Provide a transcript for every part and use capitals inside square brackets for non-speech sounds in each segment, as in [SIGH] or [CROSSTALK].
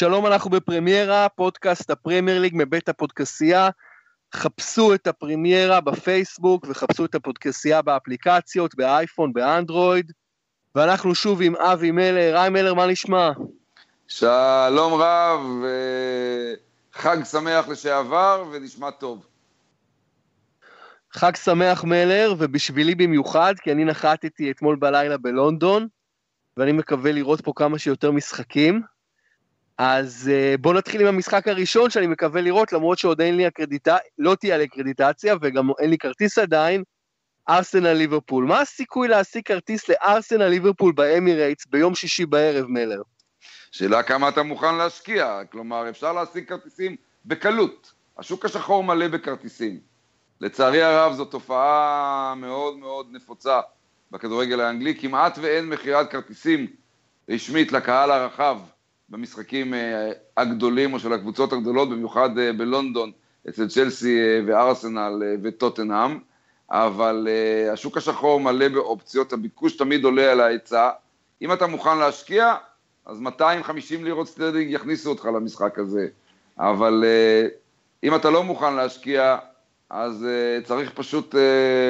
שלום, אנחנו בפרמיירה, פודקאסט הפרמייר ליג מבית הפודקסייה. חפשו את הפרמיירה בפייסבוק וחפשו את הפודקסייה באפליקציות, באייפון, באנדרואיד. ואנחנו שוב עם אבי מלר. היי מלר, מה נשמע? שלום רב, חג שמח לשעבר ונשמע טוב. חג שמח מלר, ובשבילי במיוחד, כי אני נחתתי אתמול בלילה בלונדון, ואני מקווה לראות פה כמה שיותר משחקים. אז uh, בואו נתחיל עם המשחק הראשון שאני מקווה לראות, למרות שעוד אין לי אקרדיטציה, לא תהיה לי אקרדיטציה, וגם אין לי כרטיס עדיין, ארסנל ליברפול. מה הסיכוי להשיג כרטיס לארסנל ליברפול באמירייטס ביום שישי בערב, מלר? שאלה כמה אתה מוכן להשקיע, כלומר אפשר להשיג כרטיסים בקלות. השוק השחור מלא בכרטיסים. לצערי הרב זו תופעה מאוד מאוד נפוצה בכדורגל האנגלי, כמעט ואין מכירת כרטיסים רשמית לקהל הרחב במשחקים אה, הגדולים או של הקבוצות הגדולות, במיוחד אה, בלונדון, אצל צ'לסי אה, וארסנל וטוטנאם, אבל השוק השחור מלא באופציות, הביקוש תמיד עולה על ההיצע. אם אתה מוכן להשקיע, אז 250 לירות סטרלינג יכניסו אותך למשחק הזה, אבל אם אתה לא מוכן להשקיע, אז צריך פשוט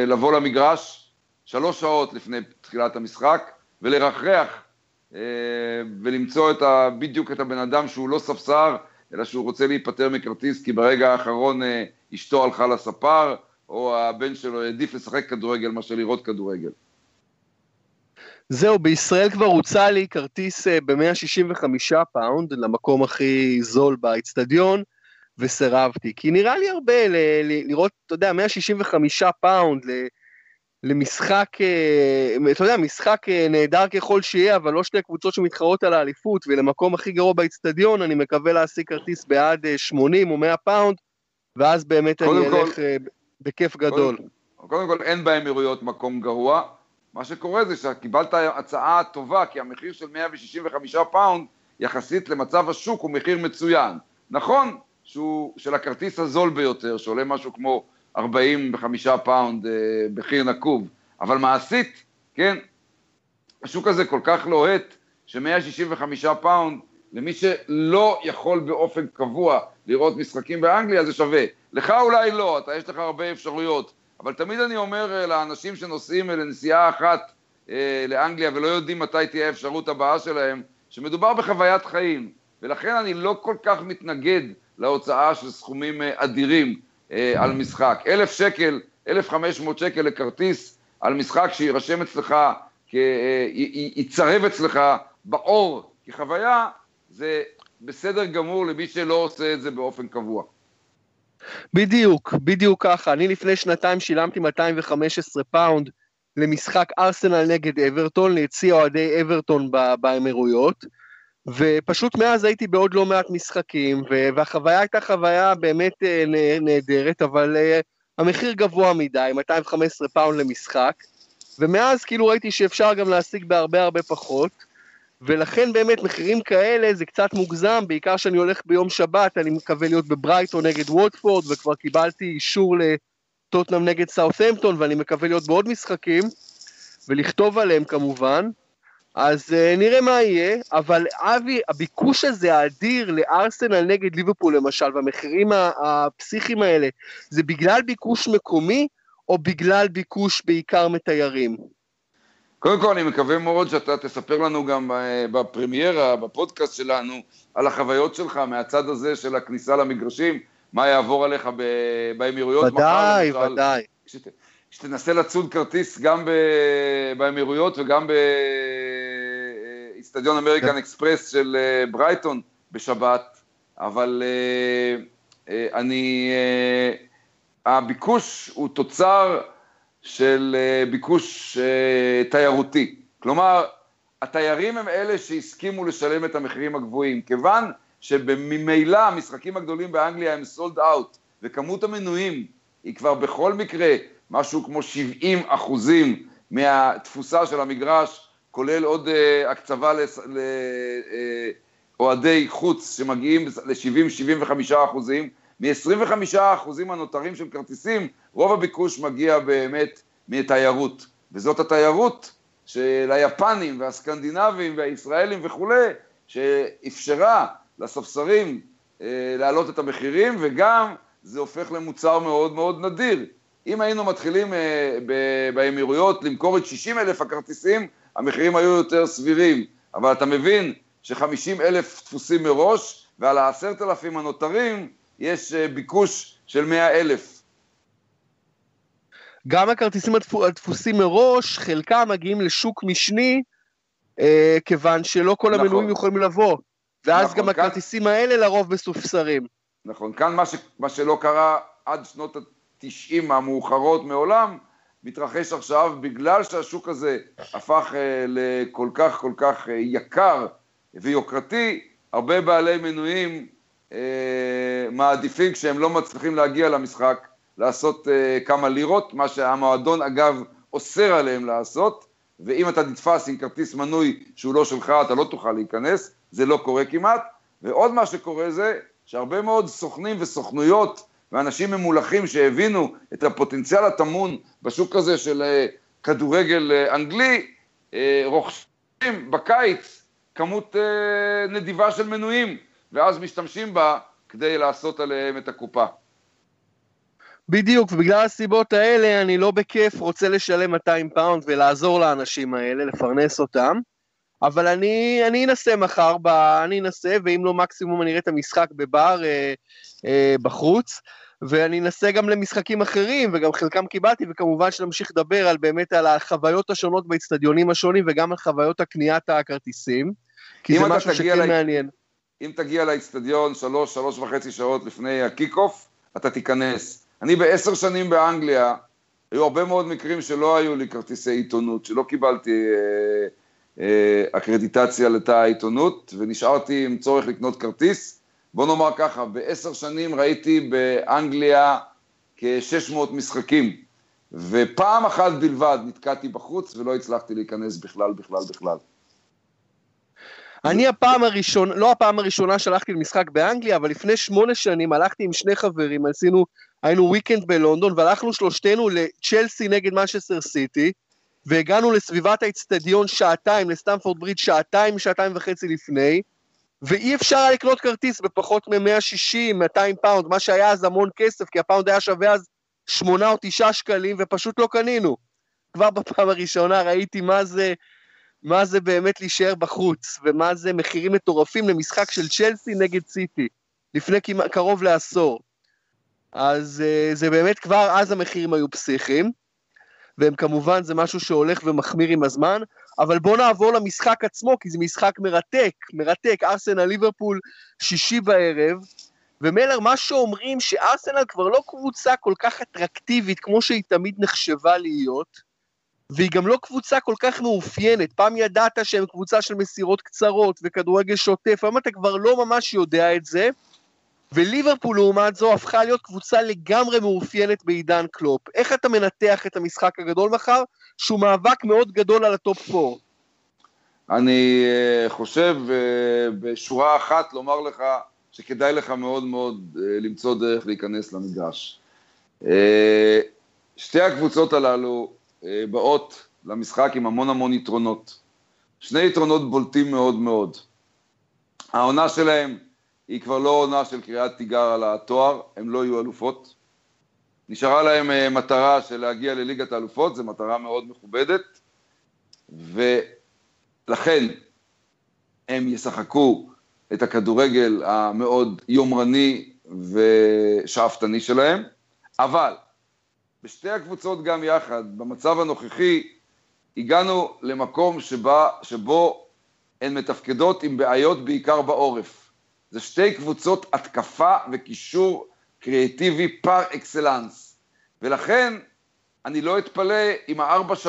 לבוא למגרש שלוש שעות לפני תחילת המשחק ולרחרח אה, ולמצוא את ה, בדיוק את הבן אדם שהוא לא ספסר, אלא שהוא רוצה להיפטר מכרטיס כי ברגע האחרון אה, אשתו הלכה לספר, או הבן שלו העדיף לשחק כדורגל מאשר לראות כדורגל. זהו, בישראל כבר הוצע לי כרטיס ב-165 פאונד למקום הכי זול באיצטדיון. וסירבתי, כי נראה לי הרבה ל- ל- לראות, אתה יודע, 165 פאונד ל- למשחק, אה, אתה יודע, משחק אה, נהדר ככל שיהיה, אבל לא שתי קבוצות שמתחרות על האליפות, ולמקום הכי גרוע באיצטדיון, אני מקווה להשיג כרטיס בעד 80 אה, או 100 פאונד, ואז באמת אני אלך כל, בכיף גדול. קודם, קודם כל, אין באמירייטס מקום גרוע. מה שקורה זה שקיבלת הצעה טובה, כי המחיר של 165 פאונד, יחסית למצב השוק, הוא מחיר מצוין. נכון, שהוא של הכרטיס הזול ביותר, שעולה משהו כמו 45 פאונד אה, במחיר נקוב, אבל מעשית, כן, השוק הזה כל כך לוהט, ש-165 פאונד, למי שלא יכול באופן קבוע לראות משחקים באנגליה, זה שווה. לך אולי לא, אתה, יש לך הרבה אפשרויות, אבל תמיד אני אומר אה, לאנשים שנוסעים לנסיעה אחת אה, לאנגליה ולא יודעים מתי תהיה האפשרות הבאה שלהם, שמדובר בחוויית חיים, ולכן אני לא כל כך מתנגד להוצאה של סכומים אה, אדירים אה, על משחק. אלף שקל, אלף חמש מאות שקל לכרטיס על משחק שיירשם אצלך, אה, ייצרב אצלך בעור כחוויה, זה בסדר גמור למי שלא עושה את זה באופן קבוע. בדיוק, בדיוק ככה. אני לפני שנתיים שילמתי 215 פאונד למשחק ארסנל נגד אברטון, ליציע אוהדי אברטון באמירייטס. ופשוט מאז הייתי בעוד לא מעט משחקים, והחוויה הייתה חוויה באמת אה, נהדרת, אבל אה, המחיר גבוה מדי, 215 פאונד למשחק, ומאז כאילו ראיתי שאפשר גם להשיג בהרבה הרבה פחות, ולכן באמת מחירים כאלה זה קצת מוגזם, בעיקר שאני הולך ביום שבת, אני מקווה להיות בברייטון נגד ווטפורד, וכבר קיבלתי אישור לטוטנאם נגד סאות'המפטון, ואני מקווה להיות בעוד משחקים, ולכתוב עליהם כמובן. אז uh, נראה מה יהיה, אבל אבי, הביקוש הזה האדיר לארסנל נגד ליברפול למשל, והמחירים הפסיכיים האלה, זה בגלל ביקוש מקומי, או בגלל ביקוש בעיקר מתיירים? קודם כל, אני מקווה מאוד שאתה תספר לנו גם אה, בפרמיירה, בפודקאסט שלנו, על החוויות שלך מהצד הזה של הכניסה למגרשים, מה יעבור עליך באמירויות מחר. ודאי, ודאי. שתנסה לצוד כרטיס גם באמירויות וגם באיצטדיון אמריקן כן. אקספרס של אה, ברייטון בשבת, אבל אה, אה, אני, הביקוש הוא תוצר של ביקוש תיירותי. כלומר, התיירים הם אלה שהסכימו לשלם את המחירים הגבוהים, כיוון שממילא המשחקים הגדולים באנגליה הם סולד אאוט, וכמות המנויים היא כבר בכל מקרה משהו כמו 70 אחוזים מהתפוסה של המגרש, כולל עוד uh, הקצבה לאוהדי uh, חוץ שמגיעים ל-70-75 אחוזים, מ-25 אחוזים הנותרים של כרטיסים, רוב הביקוש מגיע באמת מתיירות, וזאת התיירות של היפנים והסקנדינבים והישראלים וכולי, שאפשרה לספסרים אה, להעלות את המחירים, וגם זה הופך למוצר מאוד מאוד נדיר. אם היינו מתחילים אה, באמירויות למכור את 60 אלף הכרטיסים, המחירים היו יותר סבירים. אבל אתה מבין ש-50 אלף דפוסים מראש, ועל ה-10,000 הנותרים יש אה, ביקוש של 100 אלף. גם הכרטיסים הדפוסים מראש, חלקם מגיעים לשוק משני, אה, כיוון שלא כל נכון. המנויים יכולים לבוא. ואז נכון, גם כאן... הכרטיסים האלה לרוב מסופסרים. נכון, כאן מה, ש... מה שלא קרה עד שנות ה-90 המאוחרות מעולם, מתרחש עכשיו בגלל שהשוק הזה הפך אה, לכל כך כל כך אה, יקר ויוקרתי, הרבה בעלי מנויים אה, מעדיפים כשהם לא מצליחים להגיע למשחק לעשות כמה לירות, מה שהמועדון אגב אוסר עליהם לעשות, ואם אתה נתפס עם כרטיס מנוי שהוא לא שלך, אתה לא תוכל להיכנס, זה לא קורה כמעט, ועוד מה שקורה זה שהרבה מאוד סוכנים וסוכנויות ואנשים ממולחים שהבינו את הפוטנציאל הטמון בשוק הזה של אה, כדורגל אה, אנגלי, אה, רוכשים בקיץ כמות נדיבה של מנויים, ואז משתמשים בה כדי לעשות עליהם את הקופה. בדיוק, ובגלל הסיבות האלה אני לא בכיף רוצה לשלם 200 פאונד ולעזור לאנשים האלה, לפרנס אותם, אבל אני, אני אנסה מחר, ב, אני אנסה, ואם לא מקסימום אני אראה את המשחק בבר אה, בחוץ, ואני אנסה גם למשחקים אחרים, וגם חלקם קיבלתי, וכמובן שנמשיך לדבר על באמת על החוויות השונות באצטדיונים השונים, וגם על חוויות הקניית הכרטיסים, כי זה משהו שכן לה... מעניין. אם תגיע לאצטדיון שלוש, שלוש וחצי שעות לפני ה kick-off, אתה תיכנס. אני בעשר שנים באנגליה, היו הרבה מאוד מקרים שלא היו לי כרטיסי עיתונות, שלא קיבלתי אה, אה, אקרדיטציה לתא העיתונות, ונשארתי עם צורך לקנות כרטיס. בוא נאמר ככה, בעשר שנים ראיתי באנגליה כ-600 משחקים, ופעם אחת בלבד נתקעתי בחוץ ולא הצלחתי להיכנס בכלל, בכלל, בכלל. אני הפעם הראשונה, לא הפעם הראשונה שהלכתי למשחק באנגליה, אבל לפני שמונה שנים הלכתי עם שני חברים, עשינו, היינו weekend בלונדון, והלכנו שלושתנו לצ'לסי נגד מנצ'סטר סיטי, והגענו לסביבת האצטדיון שעתיים, לסטמפורד ברידג' שעתיים, שעתיים וחצי לפני, ואי אפשר היה לקנות כרטיס בפחות מ-160, 200 פאונד, מה שהיה אז המון כסף, כי הפאונד היה שווה אז 8 או 9 שקלים, ופשוט לא קנינו. כבר בפעם הראשונה ראיתי מה זה, מה זה באמת להישאר בחוץ, ומה זה מחירים מטורפים למשחק של צ'לסי נגד סיטי, לפני קרוב לעשור. אז אה, זה באמת כבר אז המחירים היו פסיכיים. והם כמובן, זה משהו שהולך ומחמיר עם הזמן, אבל בואו נעבור למשחק עצמו, כי זה משחק מרתק, מרתק, ארסנל ליברפול, שישי בערב, ומלר, מה שאומרים שארסנל כבר לא קבוצה כל כך אטרקטיבית כמו שהיא תמיד נחשבה להיות, והיא גם לא קבוצה כל כך מאופיינת. פעם ידעת שהם קבוצה של מסירות קצרות וכדורגל שוטף, היום אתה כבר לא ממש יודע את זה, וליברפול לעומת זו הפכה להיות קבוצה לגמרי מאופיינת בעידן קלופ. איך אתה מנתח את המשחק הגדול מחר, שהוא מאבק מאוד גדול על ה top 4? אני אה, חושב אה, בשורה אחת לומר לך שכדאי לך מאוד מאוד אה, למצוא דרך להיכנס למגרש. שתי הקבוצות הללו באות למשחק עם המון המון יתרונות. שני יתרונות בולטים מאוד מאוד. העונה שלהם היא כבר לא עונה של קריאת תיגר על התואר, הם לא יהיו אלופות. נשארה להם uh, מטרה של להגיע לליגת האלופות, זו מטרה מאוד מכובדת, ולכן הם ישחקו את הכדורגל המאוד יומרני ושאפתני שלהם, אבל בשתי הקבוצות גם יחד, במצב הנוכחי, הגענו למקום שבה, שבו הן מתפקדות עם בעיות בעיקר בעורף. זה שתי קבוצות התקפה וקישור קריאטיבי פר אקסלנס. ולכן אני לא אתפלא אם ה-4-3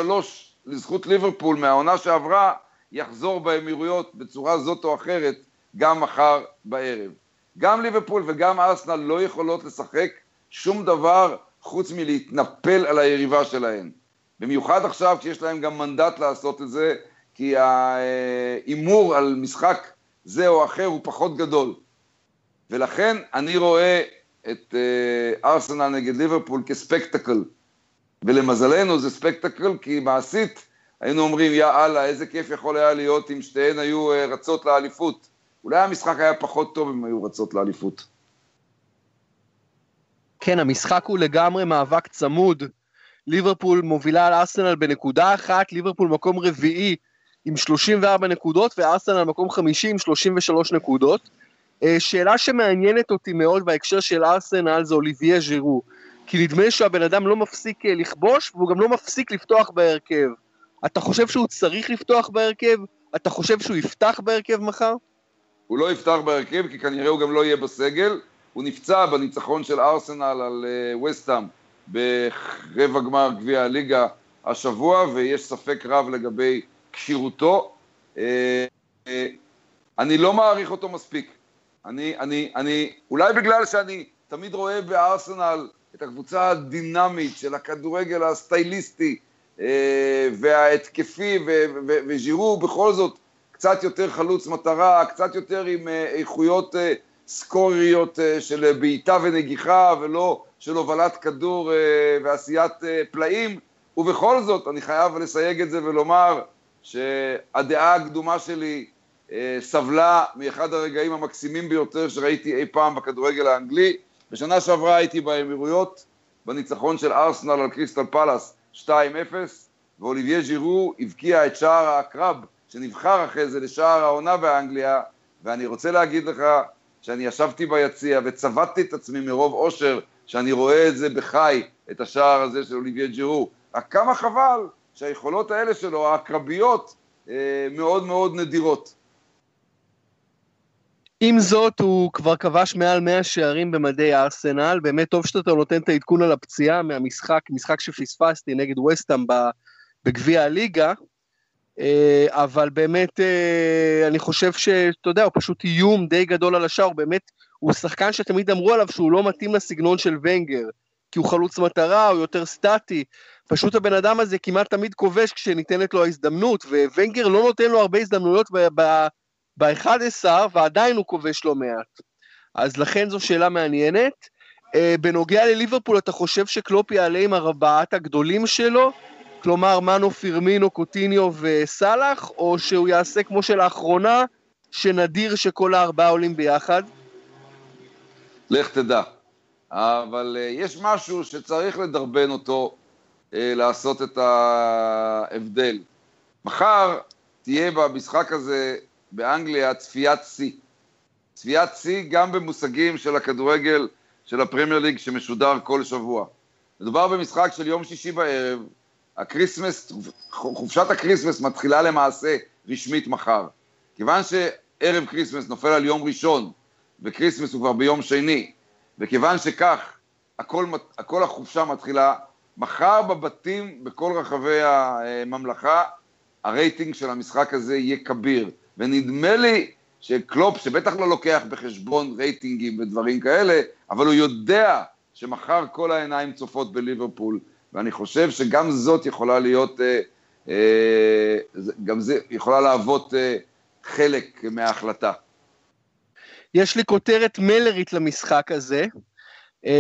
לזכות ליברפול מהעונה שעברה יחזור באמירויות בצורה זאת או אחרת גם מחר בערב. גם ליברפול וגם ארסנל לא יכולות לשחק שום דבר חוץ מלהתנפל על היריבה שלהן. במיוחד עכשיו כשיש להם גם מנדט לעשות את זה, כי ההימור על משחק זה או אחר הוא פחות גדול. ולכן אני רואה את אה, ארסנל נגד ליברפול כספקטקל. ולמזלנו זה ספקטקל כי מעשית היינו אומרים, יא אללה, איזה כיף יכול היה להיות אם שתיהן היו אה, רצות לאליפות. אולי המשחק היה פחות טוב אם היו רצות לאליפות. כן, המשחק הוא לגמרי מאבק צמוד. ליברפול מובילה על ארסנל בנקודה אחת, ליברפול מקום רביעי עם 34 נקודות, וארסנל מקום חמישי עם 33 נקודות. אה, שאלה שמעניינת אותי מאוד בהקשר של ארסנל זה אוליביה ז'ירו. כי נדמה שהבן אדם לא מפסיק אה, לכבוש, והוא גם לא מפסיק לפתוח בהרכב. אתה חושב שהוא צריך לפתוח בהרכב? אתה חושב שהוא יפתח בהרכב מחר? הוא לא יפתח בהרכב, כי כנראה הוא גם לא יהיה בסגל. הוא נפצע בניצחון של ארסנל על וסטאם uh, ברבע גמר גביע הליגה השבוע, ויש ספק רב לגבי כשירותו. Uh, uh, אני לא מעריך אותו מספיק. אני, אני, אני, אולי בגלל שאני תמיד רואה בארסנל את הקבוצה הדינמית של הכדורגל הסטייליסטי אה, וההתקפי, וז'ירו בכל זאת קצת יותר חלוץ מטרה, קצת יותר עם אה, איכויות אה, סקוריות של בעיטה ונגיחה ולא של הובלת כדור ועשיית פלאים, ובכל זאת אני חייב לסייג את זה ולומר שהדעה הקדומה שלי סבלה מאחד הרגעים המקסימים ביותר שראיתי אי פעם בכדורגל האנגלי. בשנה שעברה הייתי באמירויות, בניצחון של ארסנל על קריסטל פלאס 2-0, ואוליביה ז'ירו הבקיע את שער הקרב, שנבחר אחרי זה לשער העונה באנגליה, ואני רוצה להגיד לך שאני ישבתי ביציע וצבטתי את עצמי מרוב אושר שאני רואה את זה בחי, את השער הזה של אוליביה ג'ירו. רק כמה חבל שהיכולות האלה שלו, הקרביות, אה, מאוד מאוד נדירות. עם זאת, הוא כבר כבש מעל 100 שערים במדי הארסנל, באמת טוב שאתה נותן את העדכון על הפציעה מהמשחק, משחק שפספסתי נגד וסטאם בגביע הליגה, אה, אבל באמת אה, אני חושב שאתה יודע, הוא פשוט איום די גדול על השער, באמת, הוא שחקן שתמיד אמרו עליו שהוא לא מתאים לסגנון של ונגר, כי הוא חלוץ מטרה, הוא יותר סטטי, פשוט הבן אדם הזה כמעט תמיד כובש כשניתנת לו ההזדמנות, וונגר לא נותן לו הרבה הזדמנויות ב... ב ב-11 ועדיין הוא כובש לא מעט. אז לכן זו שאלה מעניינת. Uh, בנוגע לליברפול, אתה חושב שקלופ יעלה עם ארבעת הגדולים שלו? כלומר, מנו, פירמינו, קוטיניו וסאלח, או שהוא יעשה כמו שלאחרונה, שנדיר שכל הארבעה עולים ביחד? לך תדע. אבל uh, יש משהו שצריך לדרבן אותו uh, לעשות את ההבדל. מחר תהיה במשחק הזה באנגליה צפיית שיא. צפיית שיא גם במושגים של הכדורגל של הפרמייר ליג שמשודר כל שבוע. מדובר במשחק של יום שישי בערב, הקריסמס, חופשת הקריסמס מתחילה למעשה רשמית מחר. כיוון שערב קריסמס נופל על יום ראשון, וקריסמס הוא כבר ביום שני, וכיוון שכך, הכל, הכל החופשה מתחילה, מחר בבתים בכל רחבי הממלכה, הרייטינג של המשחק הזה יהיה כביר. ונדמה לי שקלופ, שבטח לא לוקח בחשבון רייטינגים ודברים כאלה, אבל הוא יודע שמחר כל העיניים צופות בליברפול, ואני חושב שגם זאת יכולה להיות, אה, אה, גם זה יכולה להוות אה, חלק מההחלטה. יש לי כותרת מלרית למשחק הזה,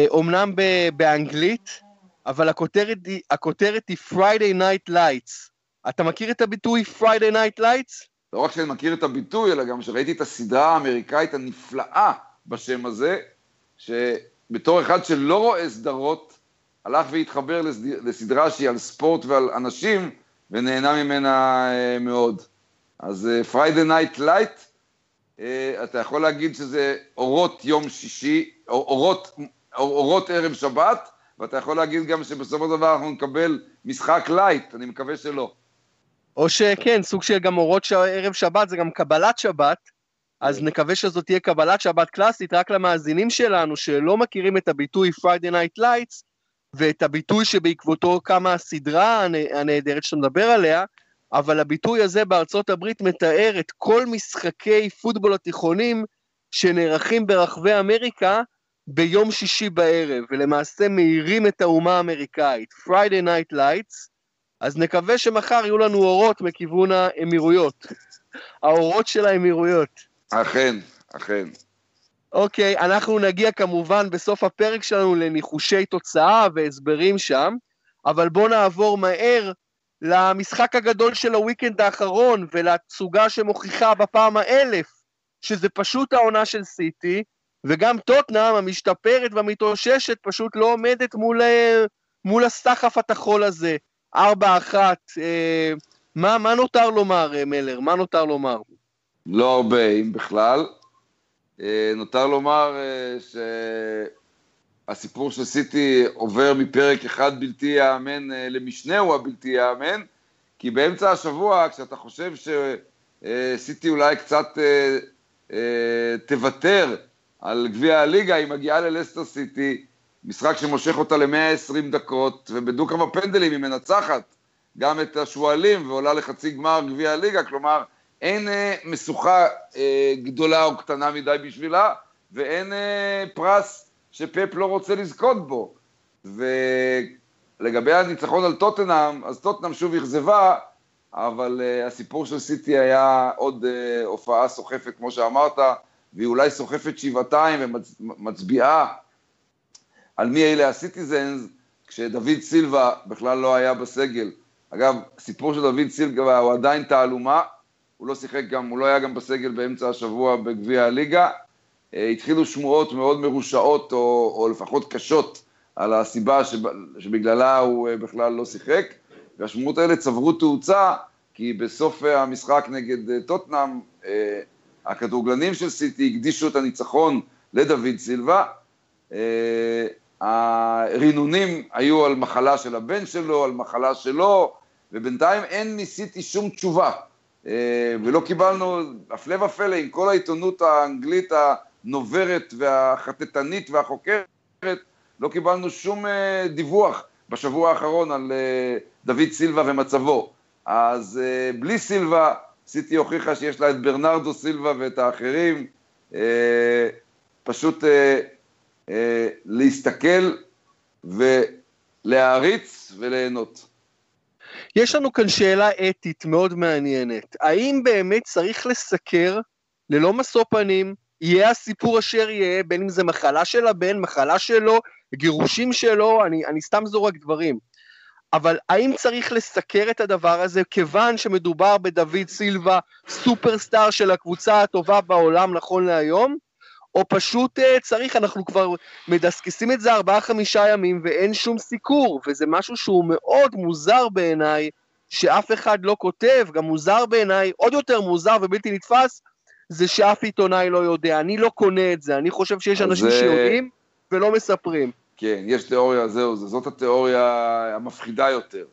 אומנם באנגלית, אבל הכותרת היא, הכותרת היא Friday Night Lights. אתה מכיר את הביטוי Friday Night Lights? לא רק שאני מכיר את הביטוי, אלא גם שראיתי את הסדרה האמריקאית הנפלאה בשם הזה, שבתור אחד שלא רואה סדרות, הלך והתחבר לסדרה שהיא על ספורט ועל אנשים, ונהנה ממנה אה, מאוד. אז Friday Night Lights, אתה יכול להגיד שזה אורות יום שישי, אורות, אורות ערב שבת, ואתה יכול להגיד גם שבסופו של דבר אנחנו נקבל משחק light, אני מקווה שלא. או שכן, סוג של גם אורות ש... ערב שבת זה גם קבלת שבת, אז כן. נקווה שזאת תהיה קבלת שבת קלאסית רק למאזינים שלנו שלא מכירים את הביטוי Friday Night Lights, ואת הביטוי שבעקבותו קמה הסדרה הנהדרת שאתה מדבר עליה, אבל הביטוי הזה בארצות הברית מתאר את כל משחקי פוטבול התיכונים שנערכים ברחבי אמריקה ביום שישי בערב, ולמעשה מאירים את האומה האמריקאית. Friday Night Lights, אז נקווה שמחר יהיו לנו אורות מכיוון האמירויות. האורות של האמירויות. אכן, אכן. אוקיי, אנחנו נגיע כמובן בסוף הפרק שלנו לניחושי תוצאה והסברים שם, אבל בואו נעבור מהר למשחק הגדול של הוויקנד האחרון ולתצוגה שמוכיחה בפעם האלף שזה פשוט העונה של סיטי, וגם טוטנאם המשתפרת והמתאוששת פשוט לא עומדת מול, אה, מול הסחף הטחול הזה. ארבע אחת, אה, מה, מה נותר לומר, אה, מלר? מה נותר לומר? לא הרבה, אם בכלל. אה, נותר לומר אה, שהסיפור של סיטי עובר מפרק אחד בלתי ייאמן אה, למשנהו הבלתי ייאמן, כי באמצע השבוע, כשאתה חושב שסיטי אולי קצת תוותר על גביע הליגה, היא מגיעה ללסטר סיטי, משחק שמושך אותה ל-120 דקות, ובדו-כמה פנדלים היא מנצחת גם את השועלים ועולה לחצי גמר גביע הליגה, כלומר, אין אה, משוכה אה, גדולה או קטנה מדי בשבילה, ואין אה, פרס שפפ לא רוצה לזכות בו. ולגבי הניצחון על טוטנאם, אז טוטנאם שוב אכזבה, אבל אה, הסיפור של סיטי היה עוד אה, הופעה סוחפת, כמו שאמרת, והיא אולי סוחפת שבעתיים ומצביעה על מי אלה הסיטיזנס, כשדוד סילבה בכלל לא היה בסגל. אגב, סיפור של דוד סילבה הוא עדיין תעלומה, הוא לא שיחק גם, הוא לא היה גם בסגל באמצע השבוע בגביע הליגה. אה, התחילו שמועות מאוד מרושעות, או, או לפחות קשות, על הסיבה שבגללה הוא אה, בכלל לא שיחק, והשמועות האלה צברו תאוצה, כי בסוף המשחק נגד אה, טוטנאם, הכדורגלנים של סיטי הקדישו את הניצחון לדוד סילבה. הרינונים היו על מחלה של הבן שלו, על מחלה שלו, ובינתיים אין מסיטי שום תשובה. ולא קיבלנו, הפלא ופלא, עם כל העיתונות האנגלית הנוברת והחטטנית והחוקרת, לא קיבלנו שום אה, דיווח בשבוע האחרון על אה, דוד סילבה ומצבו. אז בלי סילבה, סיטי הוכיחה שיש לה את ברנרדו סילבה ואת האחרים, פשוט להסתכל ולהעריץ וליהנות. יש לנו כאן שאלה אתית מאוד מעניינת. האם באמת צריך לסקר ללא משוא פנים, יהיה הסיפור אשר יהיה, בין אם זה מחלה של הבן, מחלה שלו, גירושים שלו, אני, אני סתם זורק דברים. אבל האם צריך לסקר את הדבר הזה, כיוון שמדובר בדוד סילבה, סופרסטאר של הקבוצה הטובה בעולם נכון להיום, או פשוט uh, צריך, אנחנו כבר מדסקסים את זה ארבעה-חמישה ימים ואין שום סיקור, וזה משהו שהוא מאוד מוזר בעיניי, שאף אחד לא כותב, גם מוזר בעיניי, עוד יותר מוזר ובלתי נתפס, זה שאף עיתונאי לא יודע. אני לא קונה את זה, אני חושב שיש אנשים זה... שיודעים ולא מספרים. כן, יש תיאוריה, זהו, זאת התיאוריה המפחידה יותר.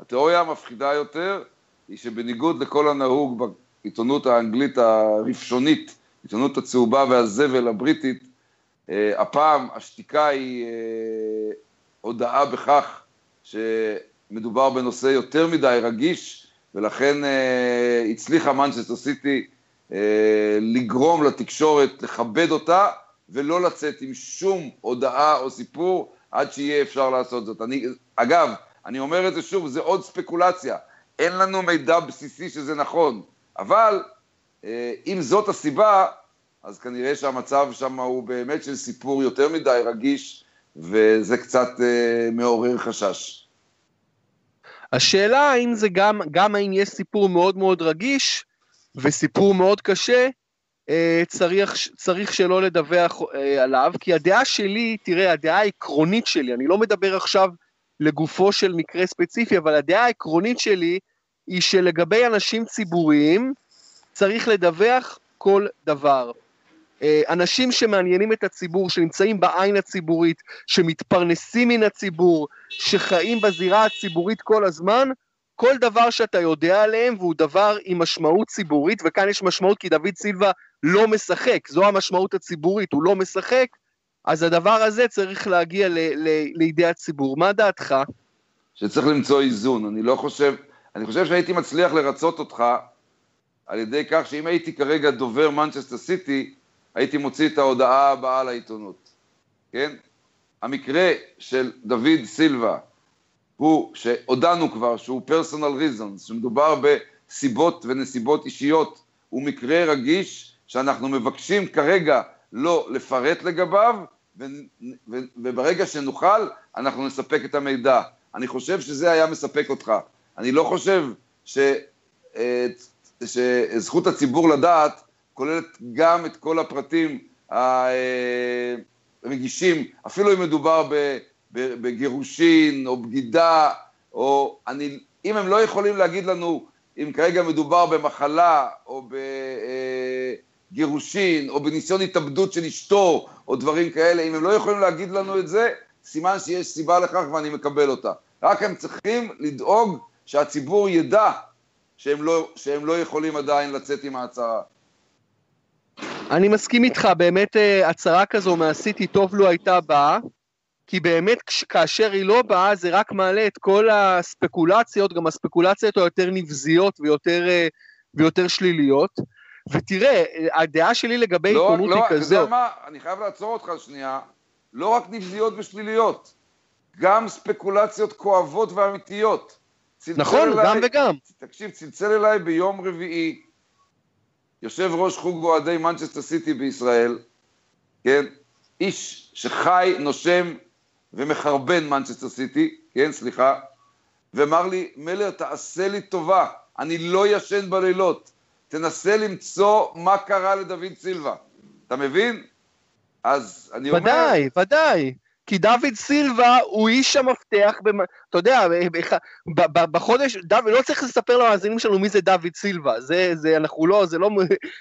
התיאוריה המפחידה יותר היא שבניגוד לכל הנהוג בעיתונות האנגלית הרפשונית, העיתונות הצהובה והזבל הבריטית, אה, הפעם השתיקה היא אה, הודעה בכך שמדובר בנושא יותר מדי רגיש, ולכן אה, הצליחה מנצ'סטר סיטי לגרום לתקשורת לכבד אותה ולא לצאת עם שום הודעה או סיפור עד שיהיה אפשר לעשות זאת. אני, אגב, אני אומר את זה שוב, זה עוד ספקולציה. אין לנו מידע בסיסי שזה נכון, אבל אה, אם זאת הסיבה, אז כנראה שהמצב שם הוא באמת של סיפור יותר מדי רגיש, וזה קצת אה, מעורר חשש. השאלה האם זה גם, גם האם יש סיפור מאוד מאוד רגיש וסיפור מאוד קשה, אה, צריך, צריך שלא לדווח עליו, כי הדעה שלי, תראה, הדעה העקרונית שלי, אני לא מדבר עכשיו לגופו של מקרה ספציפי, אבל הדעה העקרונית שלי היא שלגבי אנשים ציבוריים, צריך לדווח כל דבר. אה, אנשים שמעניינים את הציבור, שנמצאים בעין הציבורית, שמתפרנסים מן הציבור, שחיים בזירה הציבורית כל הזמן, כל דבר שאתה יודע עליהם והוא דבר עם משמעות ציבורית, וכאן יש משמעות כי דוד סילבה לא משחק, זו המשמעות הציבורית, הוא לא משחק, אז הדבר הזה צריך להגיע ל- ל- לידי הציבור. מה דעתך? שצריך למצוא איזון, אני לא חושב, אני חושב שהייתי מצליח לרצות אותך על ידי כך שאם הייתי כרגע דובר מנצ'סטר סיטי, הייתי מוציא את ההודעה הבאה לעיתונות, כן? המקרה של דוד סילבה הוא שהודענו כבר שהוא פרסונל ריזונס, שמדובר בסיבות ונסיבות אישיות, הוא מקרה רגיש שאנחנו מבקשים כרגע לא לפרט לגביו, ו- ו- וברגע שנוכל אנחנו נספק את המידע. אני חושב שזה היה מספק אותך. אני לא חושב ש... אה, שזכות הציבור לדעת כוללת גם את כל הפרטים הרגישים, אפילו אם מדובר בגירושין או בגידה, או אני, אם הם לא יכולים להגיד לנו אם כרגע מדובר במחלה או בגירושין או בניסיון התאבדות של אשתו או דברים כאלה, אם הם לא יכולים להגיד לנו את זה, סימן שיש סיבה לכך ואני מקבל אותה. רק הם צריכים לדאוג שהציבור ידע שהם לא, שהם לא יכולים עדיין לצאת עם ההצהרה. אני מסכים איתך, באמת אה, הצהרה כזו מהסיטי טוב לו הייתה באה, כי באמת כאשר היא לא באה זה רק מעלה את כל הספקולציות, גם הספקולציות היותר נבזיות ויותר, אה, ויותר שליליות. ותראה, הדעה שלי לגבי לא, עיתונות לא, היא כזאת. אתה יודע מה, אני חייב לעצור אותך שנייה, לא רק נבזיות ושליליות, גם ספקולציות כואבות ואמיתיות. נכון, אליי, גם וגם. תקשיב, צלצל אליי ביום רביעי, יושב ראש חוג אוהדי מנצ'סטר סיטי בישראל, כן? איש שחי, נושם ומחרבן מנצ'סטר סיטי, כן, סליחה, ואמר לי, מלר, תעשה לי טובה, אני לא ישן בלילות, תנסה למצוא מה קרה לדוד סילבה. אתה מבין? אז אני אומר... ודאי, ודאי. כי דוד סילבה הוא איש המפתח, במ... אתה יודע, בחודש, דוד, לא צריך לספר למאזינים שלנו מי זה דוד סילבה, זה, זה, אנחנו לא, זה לא,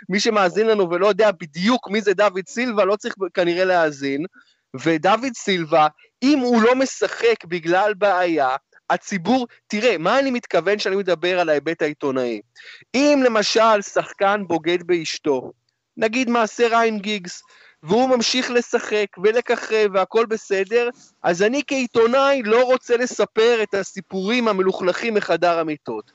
מי שמאזין לנו ולא יודע בדיוק מי זה דוד סילבה, לא צריך כנראה להאזין, ודוד סילבה, אם הוא לא משחק בגלל בעיה, הציבור, תראה, מה אני מתכוון כשאני מדבר על ההיבט העיתונאי? אם למשל שחקן בוגד באשתו, נגיד מעשה ריין גיגס, והוא ממשיך לשחק ולככב והכל בסדר, אז אני כעיתונאי לא רוצה לספר את הסיפורים המלוכלכים מחדר המיטות.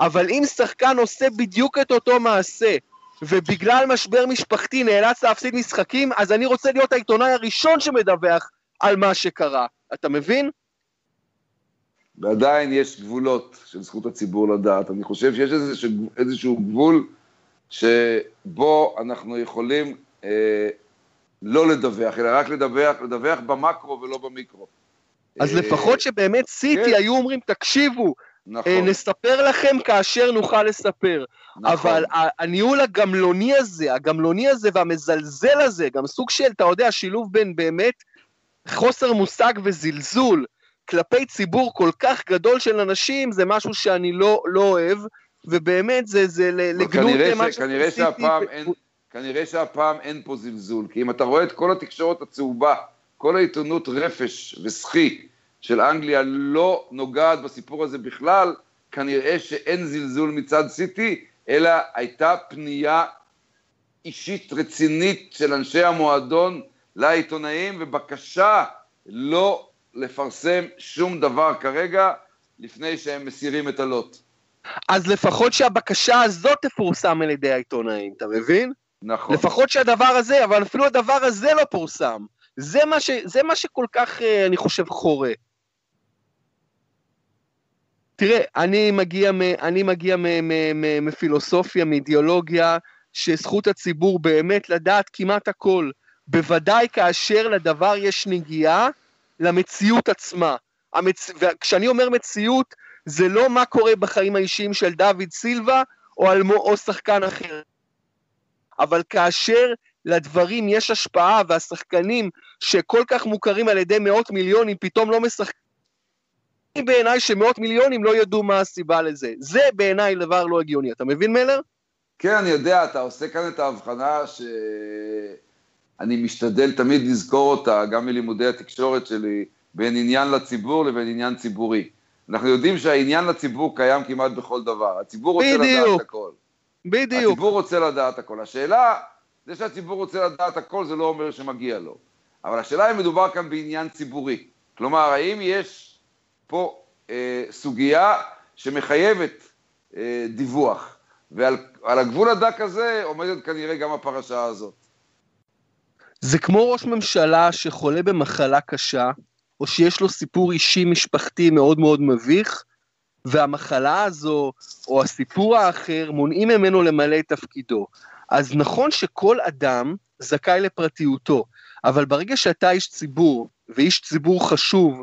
אבל אם שחקן עושה בדיוק את אותו מעשה, ובגלל משבר משפחתי נאלץ להפסיד משחקים, אז אני רוצה להיות העיתונאי הראשון שמדווח על מה שקרה. אתה מבין? ועדיין יש גבולות של זכות הציבור לדעת. אני חושב שיש איזשהו, איזשהו גבול שבו אנחנו יכולים אה, לא לדווח, אלא רק לדווח, לדווח במקרו ולא במיקרו. אז אה, לפחות שבאמת סיטי כן. היו אומרים, תקשיבו, נכון. אה, נספר לכם כאשר נוכל לספר. נכון. אבל הניהול הגמלוני הזה, הגמלוני הזה והמזלזל הזה, גם סוג של, אתה יודע, שילוב בין באמת חוסר מושג וזלזול כלפי ציבור כל כך גדול של אנשים, זה משהו שאני לא, לא אוהב, ובאמת זה, זה לגנות מה ש... כנראה שהפעם אין... כנראה שהפעם אין פה זלזול, כי אם אתה רואה את כל התקשורת הצהובה, כל העיתונות רפש וסחי של אנגליה לא נוגעת בסיפור הזה בכלל, כנראה שאין זלזול מצד סיטי, אלא הייתה פנייה אישית רצינית של אנשי המועדון לעיתונאים ובקשה לא לפרסם שום דבר כרגע לפני שהם מסירים את הלוט. אז לפחות שהבקשה הזאת תפורסם על ידי העיתונאים, אתה מבין? נכון. לפחות שהדבר הזה, אבל אפילו הדבר הזה לא פורסם. זה מה, ש, זה מה שכל כך, אה, אני חושב, חורה. תראה, אני מגיע, מ, אני מגיע מ, מ, מ, מפילוסופיה, מאידיאולוגיה, שזכות הציבור באמת לדעת כמעט הכל, בוודאי כאשר לדבר יש נגיעה למציאות עצמה. המצ... וכשאני אומר מציאות, זה לא מה קורה בחיים האישיים של דוד סילבה או, אלמו, או שחקן אחר. אבל כאשר לדברים יש השפעה והשחקנים שכל כך מוכרים על ידי מאות מיליונים פתאום לא משחקים בעיניי שמאות מיליונים לא ידעו מה הסיבה לזה. זה בעיניי דבר לא הגיוני. אתה מבין מלר? כן, אני יודע, אתה עושה כאן את ההבחנה שאני משתדל תמיד לזכור אותה, גם מלימודי התקשורת שלי, בין עניין לציבור לבין עניין ציבורי. אנחנו יודעים שהעניין לציבור קיים כמעט בכל דבר. הציבור רוצה בדיוק. לדעת הכל. בדיוק. הציבור רוצה לדעת הכל. השאלה, זה שהציבור רוצה לדעת הכל זה לא אומר שמגיע לו. אבל השאלה אם מדובר כאן בעניין ציבורי. כלומר, האם יש פה אה, סוגיה שמחייבת אה, דיווח, ועל הגבול הדק הזה עומדת כנראה גם הפרשה הזאת. זה כמו ראש ממשלה שחולה במחלה קשה, או שיש לו סיפור אישי משפחתי מאוד מאוד מביך, והמחלה הזו, או הסיפור האחר, מונעים ממנו למלא את תפקידו. אז נכון שכל אדם זכאי לפרטיותו, אבל ברגע שאתה איש ציבור, ואיש ציבור חשוב,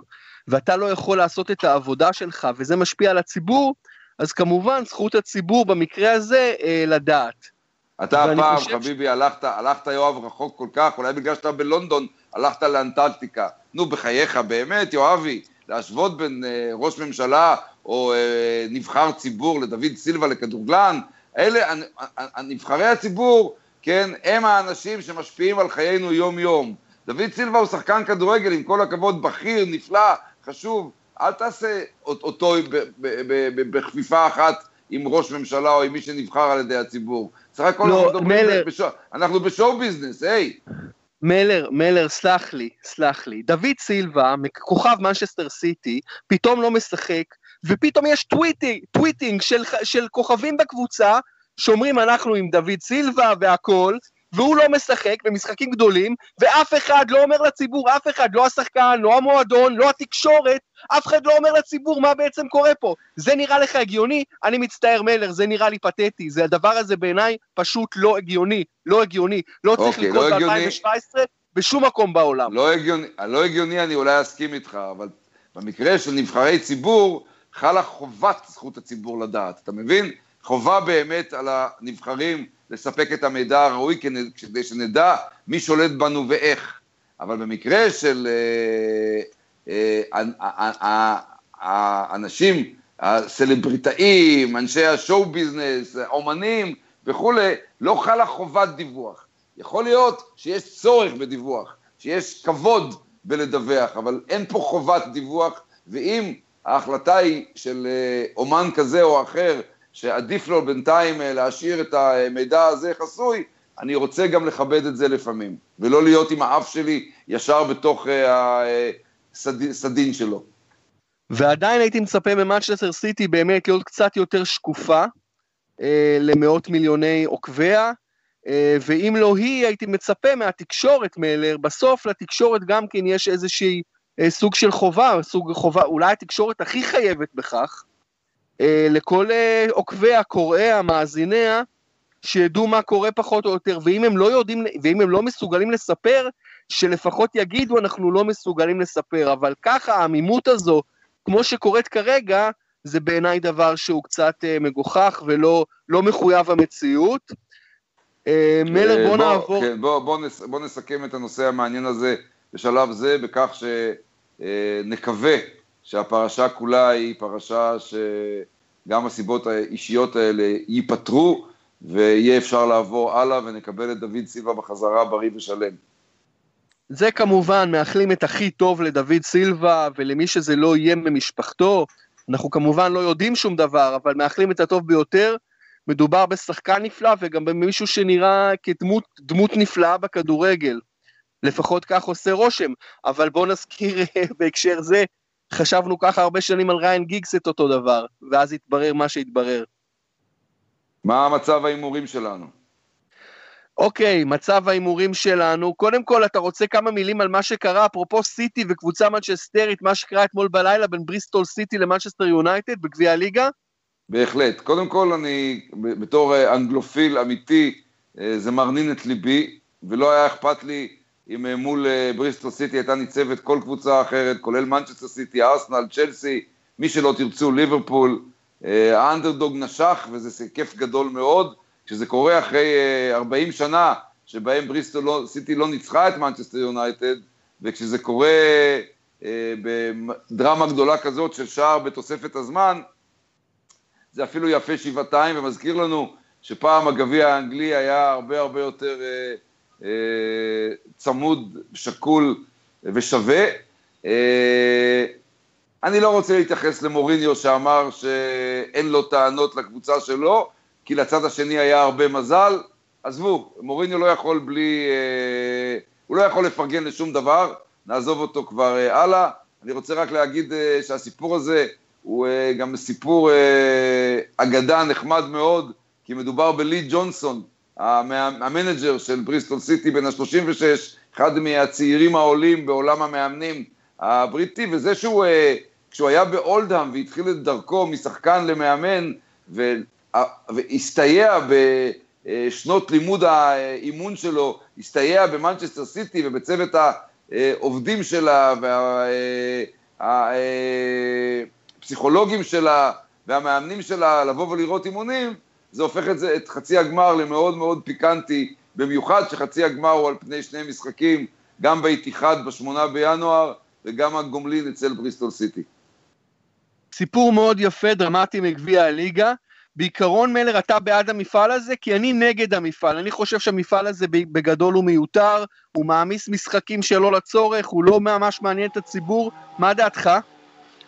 ואתה לא יכול לעשות את העבודה שלך, וזה משפיע על הציבור, אז כמובן זכות הציבור במקרה הזה אה, לדעת. אתה הפעם, חביבי, ש... הלכת, הלכת יואב רחוק כל כך, אולי בגלל שאתה בלונדון, הלכת לאנטרקטיקה. נו, בחייך, באמת, יואבי, להשוות בין אה, ראש ממשלה או אה, נבחר ציבור לדוד סילבה לכדורגלן, אלה, נבחרי הציבור, כן, הם האנשים שמשפיעים על חיינו יום-יום. דוד סילבה הוא שחקן כדורגל, עם כל הכבוד, בכיר, נפלא, חשוב. אל תעשה אותו בכפיפה אחת עם ראש ממשלה או עם מי שנבחר על ידי הציבור. סך הכל לא, אנחנו מדברים, ב show, אנחנו ב show business, היי. מלר, מלר, סלח לי, סלח לי. דוד סילבה, כוכב מנצ'סטר סיטי, פתאום לא משחק, ופתאום יש tweeting, tweeting של, של כוכבים בקבוצה, שאומרים אנחנו עם דוד סילבה והכל, והוא לא משחק במשחקים גדולים, ואף אחד לא אומר לציבור, אף אחד, לא השחקן, לא המועדון, לא התקשורת, אף אחד לא אומר לציבור מה בעצם קורה פה. זה נראה לך הגיוני? אני מצטער מלר, זה נראה לי פתטי. זה הדבר הזה בעיניי פשוט לא הגיוני, לא הגיוני. לא צריך אוקיי, לקרות לא ב-2017 בשום מקום בעולם. לא הגיוני, לא הגיוני, אני אולי אסכים איתך, אבל במקרה של נבחרי ציבור, חלה חובת זכות הציבור לדעת, אתה מבין? חובה באמת על הנבחרים לספק את המידע הראוי כדי שנדע מי שולט בנו ואיך. אבל במקרה של האנשים, אה, אה, הסלבריטאים, אנשי השואו ביזנס, אומנים וכולי, לא חלה חובת דיווח. יכול להיות שיש צורך בדיווח, שיש כבוד בלדווח, אבל אין פה חובת דיווח, ואם ההחלטה היא של אה, אומן כזה או אחר שעדיף לו בינתיים אה, להשאיר את המידע הזה חסוי, אני רוצה גם לכבד את זה לפעמים, ולא להיות עם האף שלי ישר בתוך הסדין אה, שלו. ועדיין הייתי מצפה ממנצ'סטר סיטי באמת להיות קצת יותר שקופה אה, למאות מיליוני עוקביה, אה, ואם לא היא, הייתי מצפה מהתקשורת מלר, בסוף לתקשורת גם כן יש איזושהי אה, סוג של חובה, סוג חובה, אולי התקשורת הכי חייבת בכך, אה, לכל אה, עוקביה, קוראיה, מאזיניה, שידעו מה קורה פחות או יותר, ואם הם לא יודעים, ואם הם לא מסוגלים לספר, שלפחות יגידו אנחנו לא מסוגלים לספר, אבל ככה העמימות הזו, כמו שקורית כרגע, זה בעיניי דבר שהוא קצת אה, מגוחך ולא לא מחויב המציאות. אה, מלר, בוא, בוא נעבור... כן, בוא, בוא, נס, בוא נסכם את הנושא המעניין הזה בשלב זה, בכך שנקווה אה, שהפרשה כולה היא פרשה שגם הסיבות האישיות האלה ייפתרו ויהיה אפשר לעבור הלאה ונקבל את דוד סילבה בחזרה בריא ושלם. זה כמובן, מאחלים את הכי טוב לדוד סילבה ולמי שזה לא יהיה ממשפחתו. אנחנו כמובן לא יודעים שום דבר, אבל מאחלים את הטוב ביותר. מדובר בשחקן נפלא וגם במישהו שנראה כדמות נפלאה בכדורגל. לפחות כך עושה רושם, אבל בואו נזכיר [LAUGHS] בהקשר זה חשבנו ככה הרבה שנים על ריאן גיגס את אותו דבר, ואז התברר מה שהתברר. מה המצב ההימורים שלנו? אוקיי, מצב ההימורים שלנו. קודם כל, אתה רוצה כמה מילים על מה שקרה, אפרופו סיטי וקבוצה מנצ'סטרית, מה שקרה אתמול בלילה בין בריסטול סיטי למנצ'סטר יונייטד בגביע הליגה? בהחלט. קודם כל, אני, בתור אה, אנגלופיל אמיתי, אה, זה מרנין את ליבי, ולא היה אכפת לי אם אה, מול אה, בריסטול סיטי הייתה ניצבת כל קבוצה אחרת, כולל מנצ'סטר סיטי, ארסנל, צ'לסי, מי שלא תרצו, ליברפול, אה, האנדרדוג נשך, וזה כיף גדול מאוד, כשזה קורה אחרי 40 שנה, שבהם בריסטול לא, סיטי לא ניצחה את מנצ'סטר יונייטד, וכשזה קורה בדרמה גדולה כזאת של שער בתוספת הזמן, זה אפילו יפה שבעתיים ומזכיר לנו שפעם הגביע האנגלי היה הרבה הרבה יותר אה, צמוד, שקול ושווה. אה, אני לא רוצה להתייחס למוריניו שאמר שאין לו טענות לקבוצה שלו, כי לצד השני היה הרבה מזל. עזבו, מוריניו לא יכול בלי... אה, הוא לא יכול לפרגן לשום דבר, נעזוב אותו כבר הלאה. אני רוצה רק להגיד שהסיפור הזה הוא גם סיפור אגדה נחמד מאוד, כי מדובר בלי ג'ונסון, המנג'ר של בריסטול סיטי בן ה-36, אחד מהצעירים העולים בעולם המאמנים הבריטי, וזה שהוא, אה, כשהוא היה באולדהאם והתחיל את דרכו משחקן למאמן, והסתייע בשנות לימוד האימון שלו, הסתייע במנצ'סטר סיטי ובצוות העובדים שלה והפסיכולוגים שלה והמאמנים שלה לבוא ולראות אימונים, זה הופך את, זה, את חצי הגמר למאוד מאוד פיקנטי, במיוחד שחצי הגמר הוא על פני שני משחקים, גם באיתיחד בשמונה בינואר, וגם הגומלין אצל בריסטול סיטי. סיפור מאוד יפה, דרמטי מגביע הליגה. בעיקרון מלר אתה בעד המפעל הזה, כי אני נגד המפעל. אני חושב שהמפעל הזה בגדול הוא מיותר, הוא מעמיס משחקים שלא לצורך, הוא לא ממש מעניין את הציבור. מה דעתך?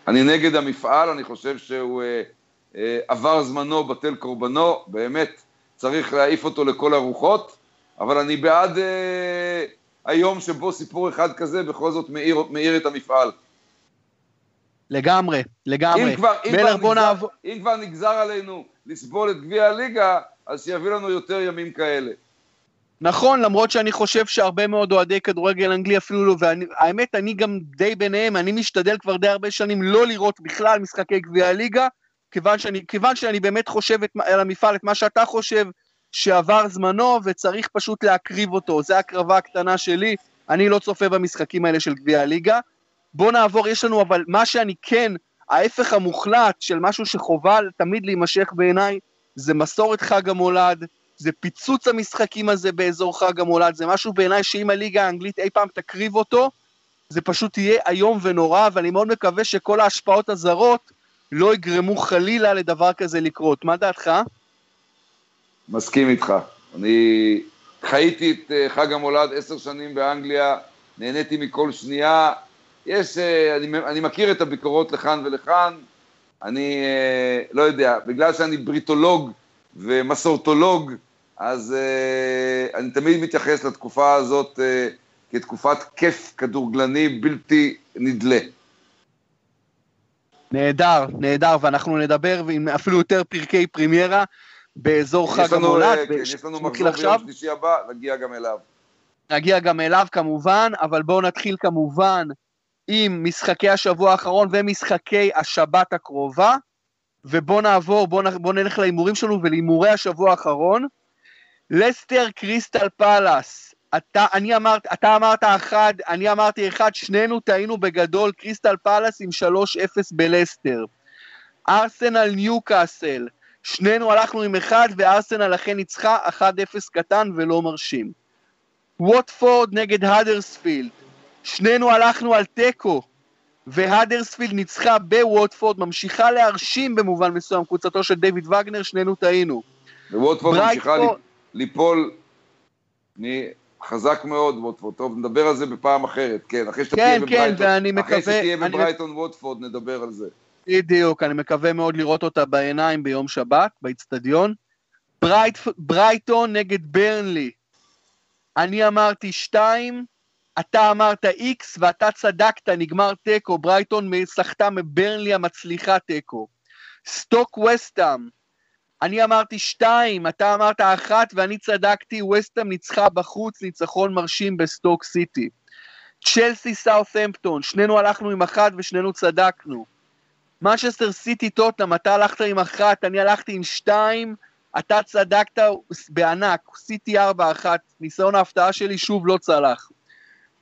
אני נגד המפעל, אני חושב שהוא אה, עבר זמנו, בטל קורבנו, באמת צריך להעיף אותו לכל הרוחות, אבל אני בעד אה, היום שבו סיפור אחד כזה בכל זאת מאיר, מאיר את המפעל. לגמרי, לגמרי. אם כבר, אם, כבר נגזר, נעבור... אם כבר נגזר עלינו לסבול את גביע הליגה, אז שיביא לנו יותר ימים כאלה. נכון, למרות שאני חושב שהרבה מאוד אוהדי כדורגל אנגלי אפילו לא, והאמת, אני גם די ביניהם, אני משתדל כבר די הרבה שנים לא לראות בכלל משחקי גביע הליגה, כיוון שאני, כיוון שאני באמת חושב את, על המפעל את מה שאתה חושב, שעבר זמנו וצריך פשוט להקריב אותו, זו הקרבה הקטנה שלי, אני לא צופה במשחקים האלה של גביע הליגה. בוא נעבור, יש לנו אבל מה שאני כן, ההפך המוחלט של משהו שחובה תמיד להימשך בעיניי, זה מסורת חג המולד, זה פיצוץ המשחקים הזה באזור חג המולד, זה משהו בעיניי שאם הליגה האנגלית אי פעם תקריב אותו, זה פשוט יהיה איום ונורא, ואני מאוד מקווה שכל ההשפעות הזרות לא יגרמו חלילה לדבר כזה לקרות. מה דעתך? מסכים איתך. אני חייתי את אה, חג המולד עשר שנים באנגליה, נהניתי מכל שנייה. יש, אה, אני, אני מכיר את הביקורות לכאן ולכאן, אני אה, לא יודע, בגלל שאני בריטולוג ומסורתולוג, אז אני תמיד מתייחס לתקופה הזאת כתקופת כיף כדורגלני בלתי נדלה. נהדר, נהדר, ואנחנו נדבר עם אפילו יותר פרקי פרימיירה באזור חג המולד. כן, יש לנו מחזור ביום שלישי הבא, נגיע גם אליו. נגיע גם אליו כמובן, אבל בואו נתחיל כמובן עם משחקי השבוע האחרון ומשחקי השבת הקרובה, ובואו נעבור, בואו בוא נלך להימורים שלנו ולהימורי השבוע האחרון. לסטר קריסטל פאלאס, אתה, אני אמרת, אתה אמרת אחד, אני אמרתי אחד, שנינו טעינו בגדול, קריסטל פאלאס עם 3-0 בלסטר. ארסנל ניוקאסל, שנינו הלכנו עם אחד, וארסנל אכן ניצחה 1-0 קטן ולא מרשים. ווטפורד נגד האדרספילד, שנינו הלכנו על תיקו, והאדרספילד ניצחה בווטפורד, ממשיכה להרשים במובן מסוים, קבוצתו של דיוויד וגנר, שנינו טעינו. וווטפורד ממשיכה ליפול חזק מאוד ווטפורד, טוב נדבר על זה בפעם אחרת, כן, אחרי שאתה כן, תהיה כן, בברייטון, מקווה, אחרי שתהיה בברייטון אני... ווטפורד נדבר על זה. בדיוק, אני מקווה מאוד לראות אותה בעיניים ביום שבת, באיצטדיון. ברייט, ברייטון נגד ברנלי. אני אמרתי שתיים, אתה אמרת איקס ואתה צדקת, נגמר תיקו, ברייטון סחטה מברנלי המצליחה תיקו. סטוק וסטאם, אני אמרתי שתיים, אתה אמרת אחת ואני צדקתי, וסטאם ניצחה בחוץ, ניצחון מרשים בסטוק סיטי. צ'לסי סאות'מפטון, שנינו הלכנו עם אחת ושנינו צדקנו. מנצ'סטר סיטי טוטנהאם, אתה הלכת עם אחת, אני הלכתי עם שתיים, אתה צדקת בענק, סיטי ארבע אחת, ניסיון ההפתעה שלי שוב לא צלח.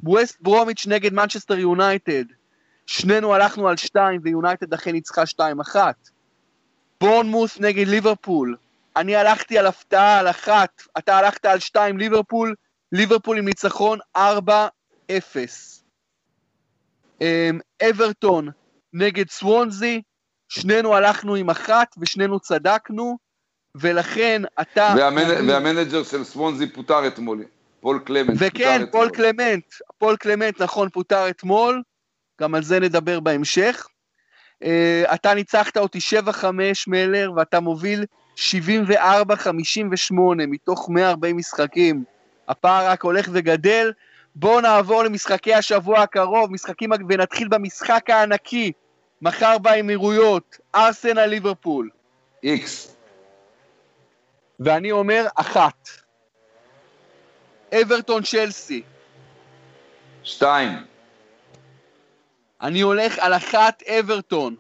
ווסט ברומיץ' נגד מנצ'סטר יונייטד, שנינו הלכנו על שתיים ויונייטד אכן ניצחה שתיים אחת. בורנמות' נגד ליברפול, אני הלכתי על הפתעה על אחת, אתה הלכת על שתיים ליברפול, ליברפול עם ניצחון ארבע אפס. אמ, אברטון נגד סוונזי, שנינו הלכנו עם אחת ושנינו צדקנו, ולכן אתה... והמנ... והמנג'ר של סוונזי פוטר אתמול, פול קלמנט. וכן, פול אתמול. קלמנט, פול קלמנט, נכון, פוטר אתמול, גם על זה נדבר בהמשך. אה, אתה ניצחת אותי 7-5 מלר, ואתה מוביל 74-58 מתוך 140 משחקים. הפער רק הולך וגדל. בואו נעבור למשחקי השבוע הקרוב, משחקים, ונתחיל במשחק הענקי, מחר באמירויות, ארסנל ליברפול. איקס. ואני אומר, אחת. אברטון צ'לסי. שתיים. אני הולך על אחת אברטון.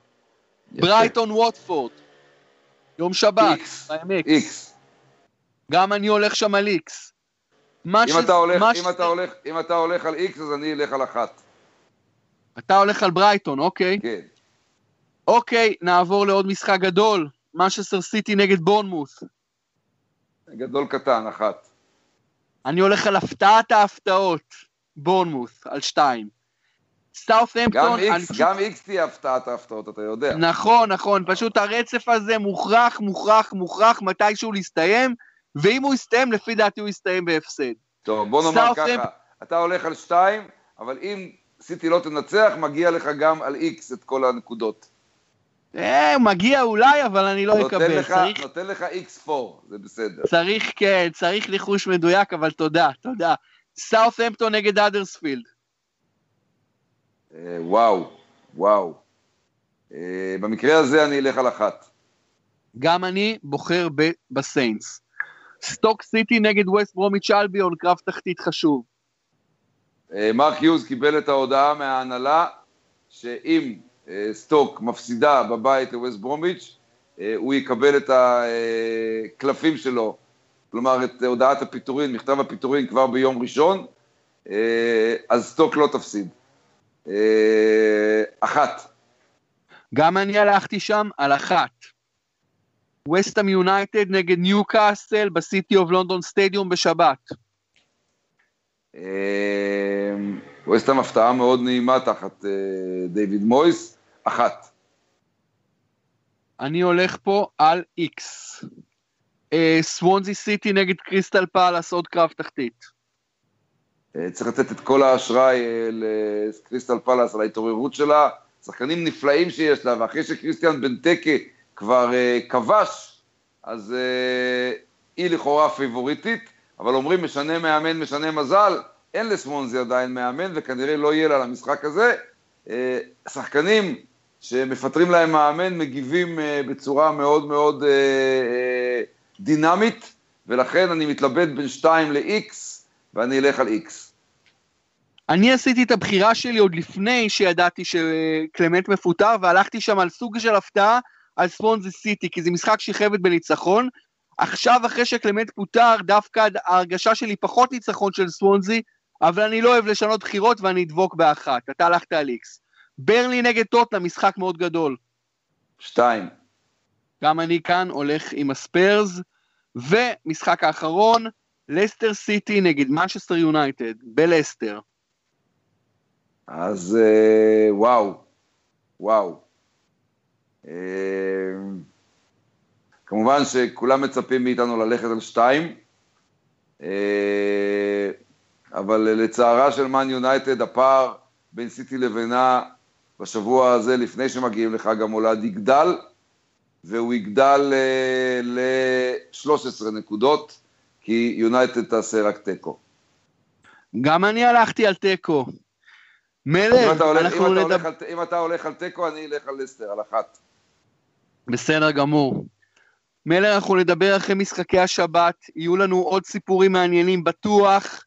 ברייטון ווטפורד. יום שבת. איקס. איקס. גם אני הולך שם על איקס. אם, ש... אתה הולך, אם, ש... אתה הולך, אם אתה הולך על איקס, אז אני אלך על אחת. אתה הולך על ברייטון, אוקיי. כן. אוקיי, נעבור לעוד משחק גדול. משסר סיטי נגד בורנמוס. גדול קטן, אחת. אני הולך על הפתעת ההפתעות, בורנמוס, על שתיים. סאות'המפטון... גם איקס, גם איקס תהיה הפתעת ההפתעות, אתה יודע. נכון, נכון, פשוט הרצף הזה מוכרח, מוכרח, מוכרח מתישהו להסתיים, ואם הוא יסתיים, לפי דעתי הוא יסתיים בהפסד. טוב, בוא נאמר ככה, אתה הולך על שתיים, אבל אם סיטי לא תנצח, מגיע לך גם על איקס את כל הנקודות. אה, מגיע אולי, אבל אני לא אקבל. לך, צריך... נותן לך X4, זה בסדר. צריך, כן, צריך ניחוש מדויק, אבל תודה, תודה. סאות'המפטון נגד האדרספילד. אה, וואו, וואו. אה, במקרה הזה אני אלך על אחת. גם אני בוחר בסיינטס. סטוק סיטי נגד ווסט ברומיץ' אלביון, קרב תחתית חשוב. אה, מרק יוז קיבל את ההודעה מההנהלה שאם סטוק מפסידה בבית לווסט ברומיץ', הוא יקבל את הקלפים שלו, כלומר את הודעת הפיטורין, מכתב הפיטורין כבר ביום ראשון, אז סטוק לא תפסיד. אחת. גם אני הלכתי שם על אחת. וסטאם יונייטד נגד ניוקאסל בסיטי אוף לונדון סטדיום בשבת. וסטאם הפתעה מאוד נעימה תחת דיוויד מויס, אחת. אני הולך פה על איקס. סוונזי סיטי נגד קריסטל פאלאס, עוד קרב תחתית. צריך לתת את כל האשראי לקריסטל פאלאס על ההתעוררות שלה, שחקנים נפלאים שיש לה, ואחרי שקריסטיאן בנטקה כבר כבש, אז היא לכאורה פיבוריטית, אבל אומרים משנה מאמן, משנה מזל, אין לסוונזי עדיין מאמן, וכנראה לא יהיה לה למשחק הזה. שחקנים שמפטרים להם מאמן, מגיבים uh, בצורה מאוד מאוד uh, uh, דינמית, ולכן אני מתלבט בין 2 ל-X, ואני אלך על X. אני עשיתי את הבחירה שלי עוד לפני שידעתי שקלמנט מפוטר, והלכתי שם על סוג של הפתעה על ספונזי סיטי, כי זה משחק שכבת בניצחון. עכשיו, אחרי שקלמנט פוטר, דווקא ההרגשה שלי פחות ניצחון של סוונזי, אבל אני לא אוהב לשנות בחירות ואני אדבוק באחת. אתה הלכת על איקס. ברנלי נגד טוטנהאם, משחק מאוד גדול. שתיים. גם אני כאן הולך עם הספרס, ומשחק האחרון, לסטר סיטי נגד מנצ'סטר יונייטד, בלסטר. אז אה, וואו, וואו. אה, כמובן שכולם מצפים מאיתנו ללכת על שתיים, אה, אבל לצערה של מאן יונייטד, הפער בין סיטי לבינה בשבוע הזה, לפני שמגיעים לחג המולד, יגדל, והוא יגדל אה, ל-13 נקודות, כי יונייטד תעשה רק תיקו. גם אני הלכתי על תיקו. מלך, אנחנו נדבר... אם אתה הולך על תיקו, אני אלך על לסטר, על אחת. בסדר גמור. מלר, אנחנו נדבר אחרי משחקי השבת, יהיו לנו עוד סיפורים מעניינים בטוח.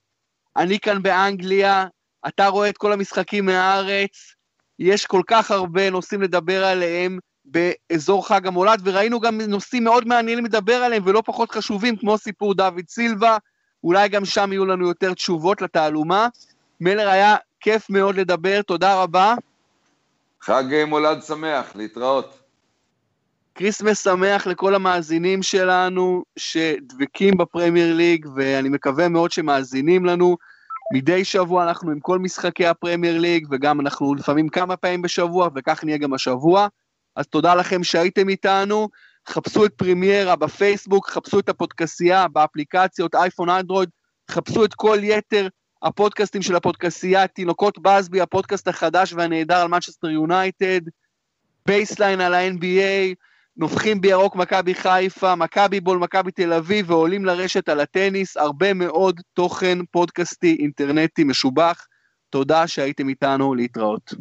אני כאן באנגליה, אתה רואה את כל המשחקים מהארץ, יש כל כך הרבה נושאים לדבר עליהם באזור חג המולד, וראינו גם נושאים מאוד מעניינים לדבר עליהם ולא פחות חשובים, כמו סיפור דוד סילבה, אולי גם שם יהיו לנו יותר תשובות לתעלומה. מלר היה כיף מאוד לדבר, תודה רבה. חג מולד שמח, להתראות. כריסמס שמח לכל המאזינים שלנו שדבקים בפרמייר ליג, ואני מקווה מאוד שמאזינים לנו. מדי שבוע אנחנו עם כל משחקי הפרמייר ליג, וגם אנחנו לפעמים כמה פעמים בשבוע, וכך נהיה גם השבוע. אז תודה לכם שהייתם איתנו. חפשו את פרימיירה בפייסבוק, חפשו את הפודקסייה באפליקציות אייפון אנדרואיד, חפשו את כל יתר הפודקאסטים של הפודקסייה, תינוקות באזבי, הפודקאסט החדש והנהדר על מנצ'סטר יונייטד, בייסליין על ה-NBA, נובחים בירוק מכבי חיפה, מכבי בול, מכבי תל אביב, ועולים לרשת על הטניס, הרבה מאוד תוכן פודקאסטי אינטרנטי משובח. תודה שהייתם איתנו, להתראות.